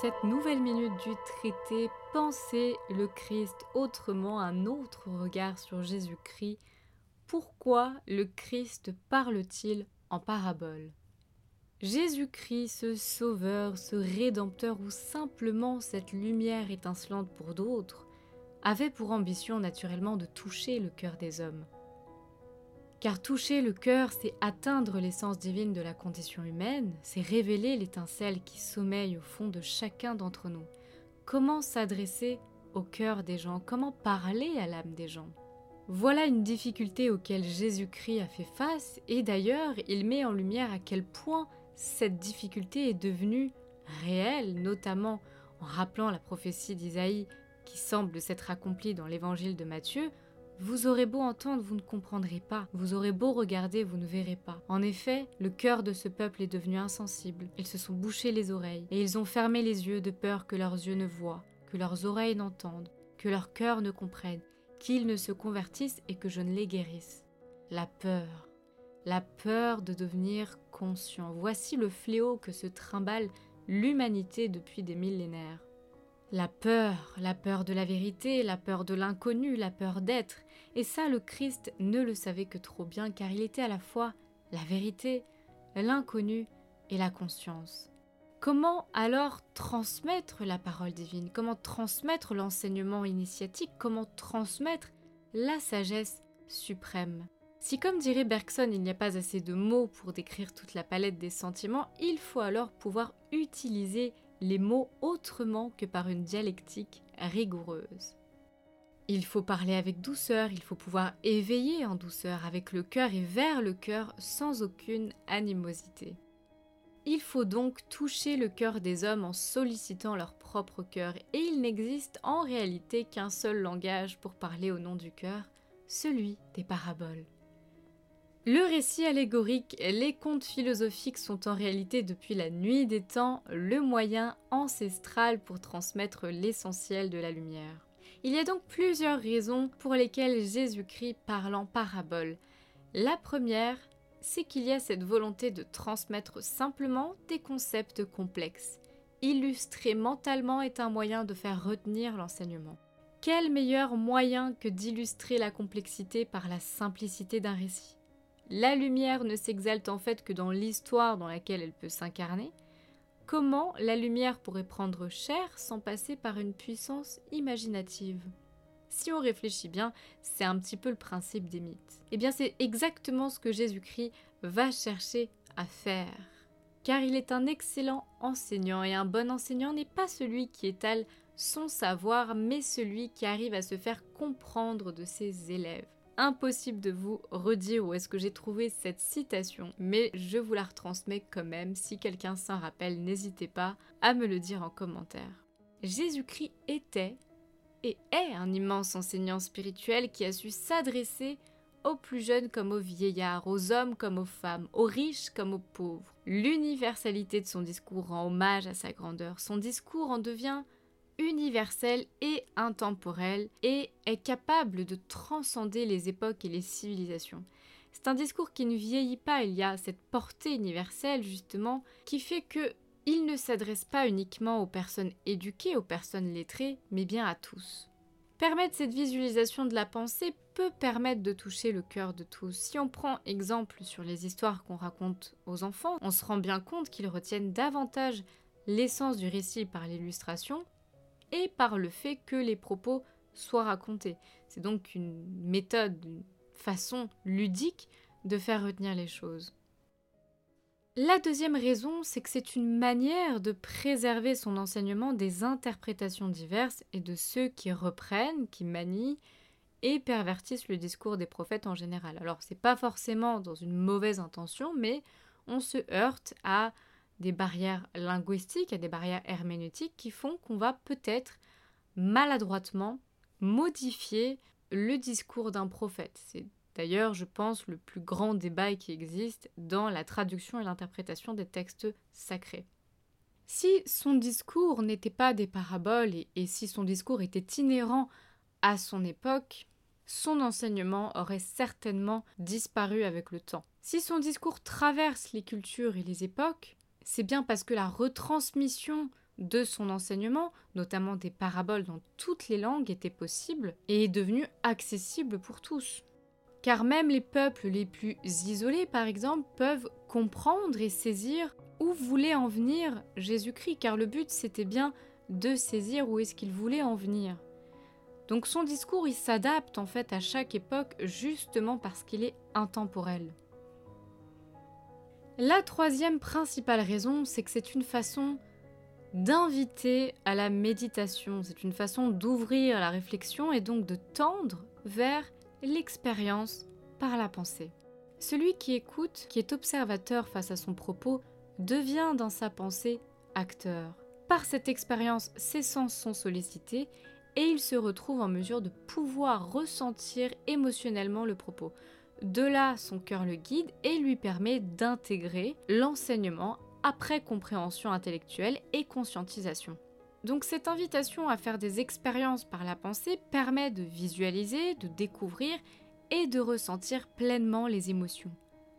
cette nouvelle minute du traité Penser le Christ autrement, un autre regard sur Jésus-Christ. Pourquoi le Christ parle-t-il en parabole? Jésus-Christ, ce sauveur, ce rédempteur ou simplement cette lumière étincelante pour d'autres, avait pour ambition naturellement de toucher le cœur des hommes. Car toucher le cœur, c'est atteindre l'essence divine de la condition humaine, c'est révéler l'étincelle qui sommeille au fond de chacun d'entre nous. Comment s'adresser au cœur des gens, comment parler à l'âme des gens? Voilà une difficulté auquel Jésus-Christ a fait face, et d'ailleurs il met en lumière à quel point cette difficulté est devenue réelle, notamment en rappelant la prophétie d'Isaïe qui semble s'être accomplie dans l'évangile de Matthieu, vous aurez beau entendre, vous ne comprendrez pas. Vous aurez beau regarder, vous ne verrez pas. En effet, le cœur de ce peuple est devenu insensible. Ils se sont bouchés les oreilles, et ils ont fermé les yeux de peur que leurs yeux ne voient, que leurs oreilles n'entendent, que leur cœur ne comprenne, qu'ils ne se convertissent et que je ne les guérisse. La peur. La peur de devenir conscient. Voici le fléau que se trimballe l'humanité depuis des millénaires. La peur, la peur de la vérité, la peur de l'inconnu, la peur d'être. Et ça, le Christ ne le savait que trop bien, car il était à la fois la vérité, l'inconnu et la conscience. Comment alors transmettre la parole divine? Comment transmettre l'enseignement initiatique? Comment transmettre la sagesse suprême? Si comme dirait Bergson, il n'y a pas assez de mots pour décrire toute la palette des sentiments, il faut alors pouvoir utiliser les mots autrement que par une dialectique rigoureuse. Il faut parler avec douceur, il faut pouvoir éveiller en douceur avec le cœur et vers le cœur sans aucune animosité. Il faut donc toucher le cœur des hommes en sollicitant leur propre cœur et il n'existe en réalité qu'un seul langage pour parler au nom du cœur, celui des paraboles. Le récit allégorique, les contes philosophiques sont en réalité depuis la nuit des temps le moyen ancestral pour transmettre l'essentiel de la lumière. Il y a donc plusieurs raisons pour lesquelles Jésus-Christ parle en parabole. La première, c'est qu'il y a cette volonté de transmettre simplement des concepts complexes. Illustrer mentalement est un moyen de faire retenir l'enseignement. Quel meilleur moyen que d'illustrer la complexité par la simplicité d'un récit? La lumière ne s'exalte en fait que dans l'histoire dans laquelle elle peut s'incarner. Comment la lumière pourrait prendre chair sans passer par une puissance imaginative? Si on réfléchit bien, c'est un petit peu le principe des mythes. Eh bien c'est exactement ce que Jésus-Christ va chercher à faire. Car il est un excellent enseignant et un bon enseignant n'est pas celui qui étale son savoir, mais celui qui arrive à se faire comprendre de ses élèves impossible de vous redire où est-ce que j'ai trouvé cette citation, mais je vous la retransmets quand même. Si quelqu'un s'en rappelle, n'hésitez pas à me le dire en commentaire. Jésus-Christ était et est un immense enseignant spirituel qui a su s'adresser aux plus jeunes comme aux vieillards, aux hommes comme aux femmes, aux riches comme aux pauvres. L'universalité de son discours rend hommage à sa grandeur. Son discours en devient universel et intemporel et est capable de transcender les époques et les civilisations. C'est un discours qui ne vieillit pas, il y a cette portée universelle justement qui fait que il ne s'adresse pas uniquement aux personnes éduquées, aux personnes lettrées, mais bien à tous. Permettre cette visualisation de la pensée peut permettre de toucher le cœur de tous. Si on prend exemple sur les histoires qu'on raconte aux enfants, on se rend bien compte qu'ils retiennent davantage l'essence du récit par l'illustration et par le fait que les propos soient racontés. C'est donc une méthode, une façon ludique de faire retenir les choses. La deuxième raison, c'est que c'est une manière de préserver son enseignement des interprétations diverses et de ceux qui reprennent, qui manient et pervertissent le discours des prophètes en général. Alors, c'est pas forcément dans une mauvaise intention, mais on se heurte à des barrières linguistiques, à des barrières herméneutiques qui font qu'on va peut-être maladroitement modifier le discours d'un prophète. C'est d'ailleurs, je pense, le plus grand débat qui existe dans la traduction et l'interprétation des textes sacrés. Si son discours n'était pas des paraboles et, et si son discours était inhérent à son époque, son enseignement aurait certainement disparu avec le temps. Si son discours traverse les cultures et les époques, c'est bien parce que la retransmission de son enseignement, notamment des paraboles dans toutes les langues, était possible et est devenu accessible pour tous. Car même les peuples les plus isolés, par exemple, peuvent comprendre et saisir où voulait en venir Jésus-Christ, car le but c'était bien de saisir où est-ce qu'il voulait en venir. Donc son discours, il s'adapte en fait à chaque époque justement parce qu'il est intemporel. La troisième principale raison, c'est que c'est une façon d'inviter à la méditation, c'est une façon d'ouvrir la réflexion et donc de tendre vers l'expérience par la pensée. Celui qui écoute, qui est observateur face à son propos, devient dans sa pensée acteur. Par cette expérience, ses sens sont sollicités et il se retrouve en mesure de pouvoir ressentir émotionnellement le propos. De là, son cœur le guide et lui permet d'intégrer l'enseignement après compréhension intellectuelle et conscientisation. Donc cette invitation à faire des expériences par la pensée permet de visualiser, de découvrir et de ressentir pleinement les émotions.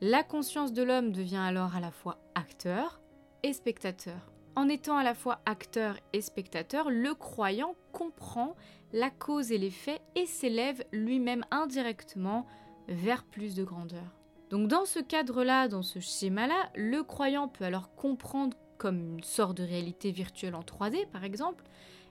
La conscience de l'homme devient alors à la fois acteur et spectateur. En étant à la fois acteur et spectateur, le croyant comprend la cause et l'effet et s'élève lui-même indirectement vers plus de grandeur. Donc dans ce cadre-là, dans ce schéma-là, le croyant peut alors comprendre comme une sorte de réalité virtuelle en 3D par exemple,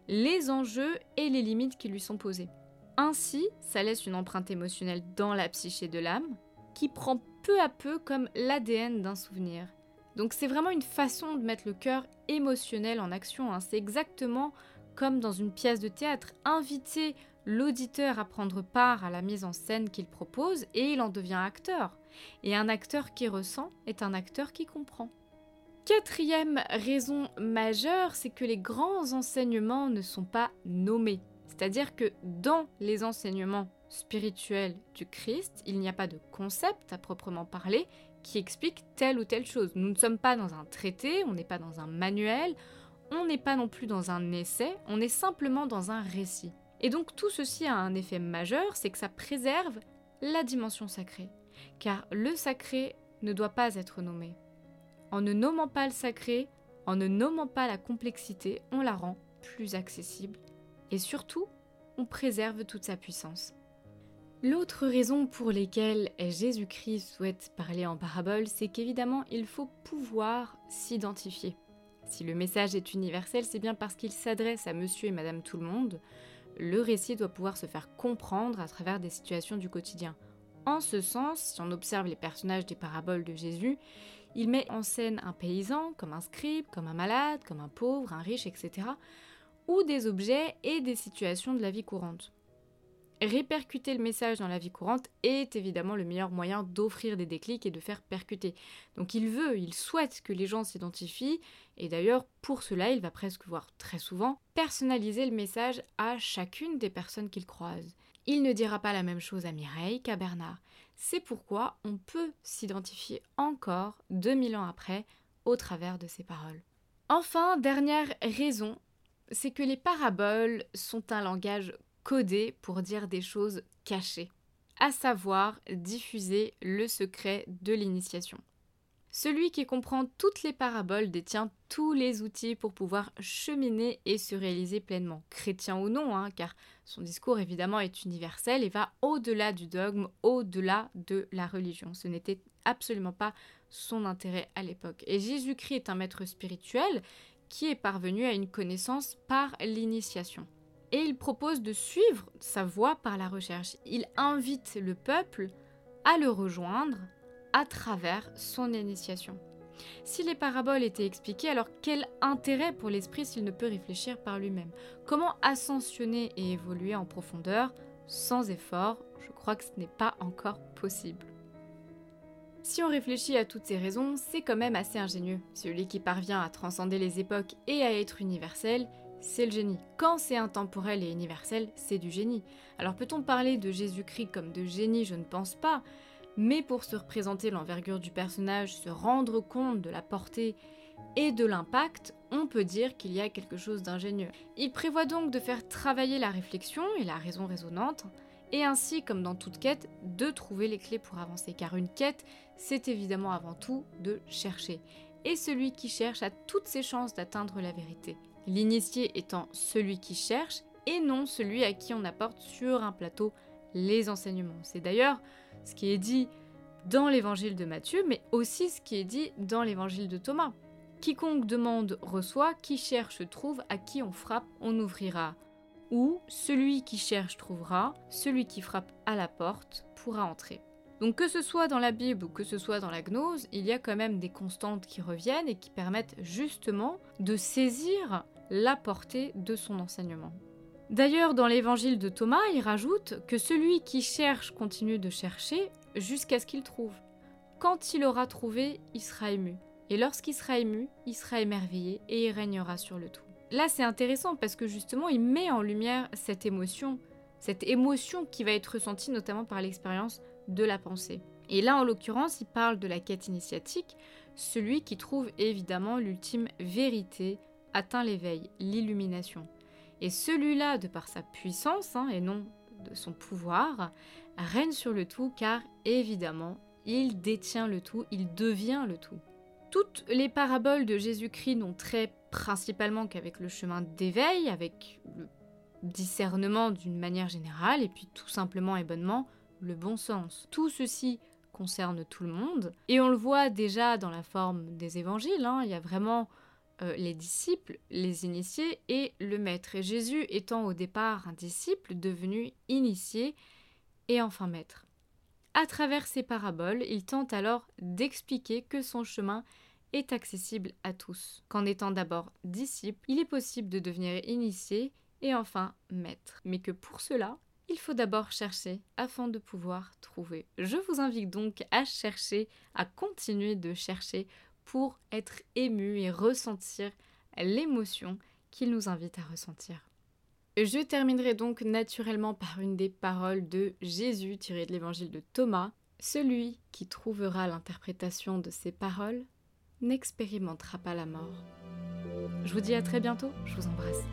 les enjeux et les limites qui lui sont posées. Ainsi, ça laisse une empreinte émotionnelle dans la psyché de l'âme, qui prend peu à peu comme l'ADN d'un souvenir. Donc c'est vraiment une façon de mettre le cœur émotionnel en action. Hein. C'est exactement comme dans une pièce de théâtre. Inviter l'auditeur à prendre part à la mise en scène qu'il propose et il en devient acteur. Et un acteur qui ressent est un acteur qui comprend. Quatrième raison majeure, c'est que les grands enseignements ne sont pas nommés. C'est-à-dire que dans les enseignements spirituels du Christ, il n'y a pas de concept à proprement parler qui explique telle ou telle chose. Nous ne sommes pas dans un traité, on n'est pas dans un manuel, on n'est pas non plus dans un essai, on est simplement dans un récit. Et donc tout ceci a un effet majeur, c'est que ça préserve la dimension sacrée. Car le sacré ne doit pas être nommé. En ne nommant pas le sacré, en ne nommant pas la complexité, on la rend plus accessible et surtout, on préserve toute sa puissance. L'autre raison pour laquelle Jésus-Christ souhaite parler en parabole, c'est qu'évidemment, il faut pouvoir s'identifier. Si le message est universel, c'est bien parce qu'il s'adresse à monsieur et madame tout le monde. Le récit doit pouvoir se faire comprendre à travers des situations du quotidien. En ce sens, si on observe les personnages des paraboles de Jésus, il met en scène un paysan, comme un scribe, comme un malade, comme un pauvre, un riche, etc ou des objets et des situations de la vie courante. Répercuter le message dans la vie courante est évidemment le meilleur moyen d'offrir des déclics et de faire percuter. Donc il veut, il souhaite que les gens s'identifient, et d'ailleurs pour cela il va presque voir très souvent personnaliser le message à chacune des personnes qu'il croise. Il ne dira pas la même chose à Mireille qu'à Bernard. C'est pourquoi on peut s'identifier encore 2000 ans après au travers de ces paroles. Enfin, dernière raison c'est que les paraboles sont un langage codé pour dire des choses cachées, à savoir diffuser le secret de l'initiation. Celui qui comprend toutes les paraboles détient tous les outils pour pouvoir cheminer et se réaliser pleinement, chrétien ou non, hein, car son discours évidemment est universel et va au-delà du dogme, au-delà de la religion. Ce n'était absolument pas son intérêt à l'époque. Et Jésus-Christ est un maître spirituel qui est parvenu à une connaissance par l'initiation. Et il propose de suivre sa voie par la recherche. Il invite le peuple à le rejoindre à travers son initiation. Si les paraboles étaient expliquées, alors quel intérêt pour l'esprit s'il ne peut réfléchir par lui-même? Comment ascensionner et évoluer en profondeur sans effort? Je crois que ce n'est pas encore possible. Si on réfléchit à toutes ces raisons, c'est quand même assez ingénieux. Celui qui parvient à transcender les époques et à être universel, c'est le génie. Quand c'est intemporel et universel, c'est du génie. Alors peut-on parler de Jésus-Christ comme de génie? Je ne pense pas. Mais pour se représenter l'envergure du personnage, se rendre compte de la portée et de l'impact, on peut dire qu'il y a quelque chose d'ingénieux. Il prévoit donc de faire travailler la réflexion et la raison résonante, et ainsi, comme dans toute quête, de trouver les clés pour avancer. Car une quête, c'est évidemment avant tout de chercher. Et celui qui cherche a toutes ses chances d'atteindre la vérité. L'initié étant celui qui cherche et non celui à qui on apporte sur un plateau les enseignements. C'est d'ailleurs ce qui est dit dans l'évangile de Matthieu, mais aussi ce qui est dit dans l'évangile de Thomas. Quiconque demande reçoit, qui cherche trouve, à qui on frappe on ouvrira. Ou celui qui cherche trouvera, celui qui frappe à la porte pourra entrer. Donc que ce soit dans la Bible ou que ce soit dans la gnose, il y a quand même des constantes qui reviennent et qui permettent justement de saisir la portée de son enseignement. D'ailleurs, dans l'évangile de Thomas, il rajoute que celui qui cherche continue de chercher jusqu'à ce qu'il trouve. Quand il aura trouvé, il sera ému. Et lorsqu'il sera ému, il sera émerveillé et il régnera sur le tout. Là, c'est intéressant parce que justement, il met en lumière cette émotion, cette émotion qui va être ressentie notamment par l'expérience de la pensée. Et là, en l'occurrence, il parle de la quête initiatique, celui qui trouve évidemment l'ultime vérité, atteint l'éveil, l'illumination. Et celui-là, de par sa puissance, hein, et non de son pouvoir, règne sur le tout car évidemment, il détient le tout, il devient le tout. Toutes les paraboles de Jésus-Christ n'ont trait principalement qu'avec le chemin d'éveil, avec le discernement d'une manière générale, et puis tout simplement et bonnement le bon sens. Tout ceci concerne tout le monde, et on le voit déjà dans la forme des évangiles, hein. il y a vraiment euh, les disciples, les initiés et le maître. Et Jésus étant au départ un disciple devenu initié et enfin maître. À travers ces paraboles, il tente alors d'expliquer que son chemin est accessible à tous, qu'en étant d'abord disciple, il est possible de devenir initié et enfin maître, mais que pour cela, il faut d'abord chercher afin de pouvoir trouver. Je vous invite donc à chercher, à continuer de chercher pour être ému et ressentir l'émotion qu'il nous invite à ressentir. Je terminerai donc naturellement par une des paroles de Jésus tirées de l'évangile de Thomas. Celui qui trouvera l'interprétation de ces paroles n'expérimentera pas la mort. Je vous dis à très bientôt, je vous embrasse.